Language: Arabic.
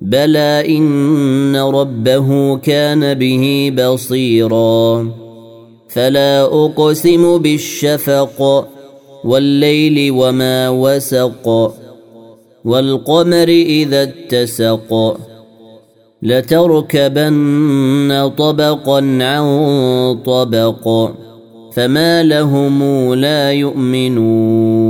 بلى ان ربه كان به بصيرا فلا اقسم بالشفق والليل وما وسق والقمر اذا اتسق لتركبن طبقا عن طبق فما لهم لا يؤمنون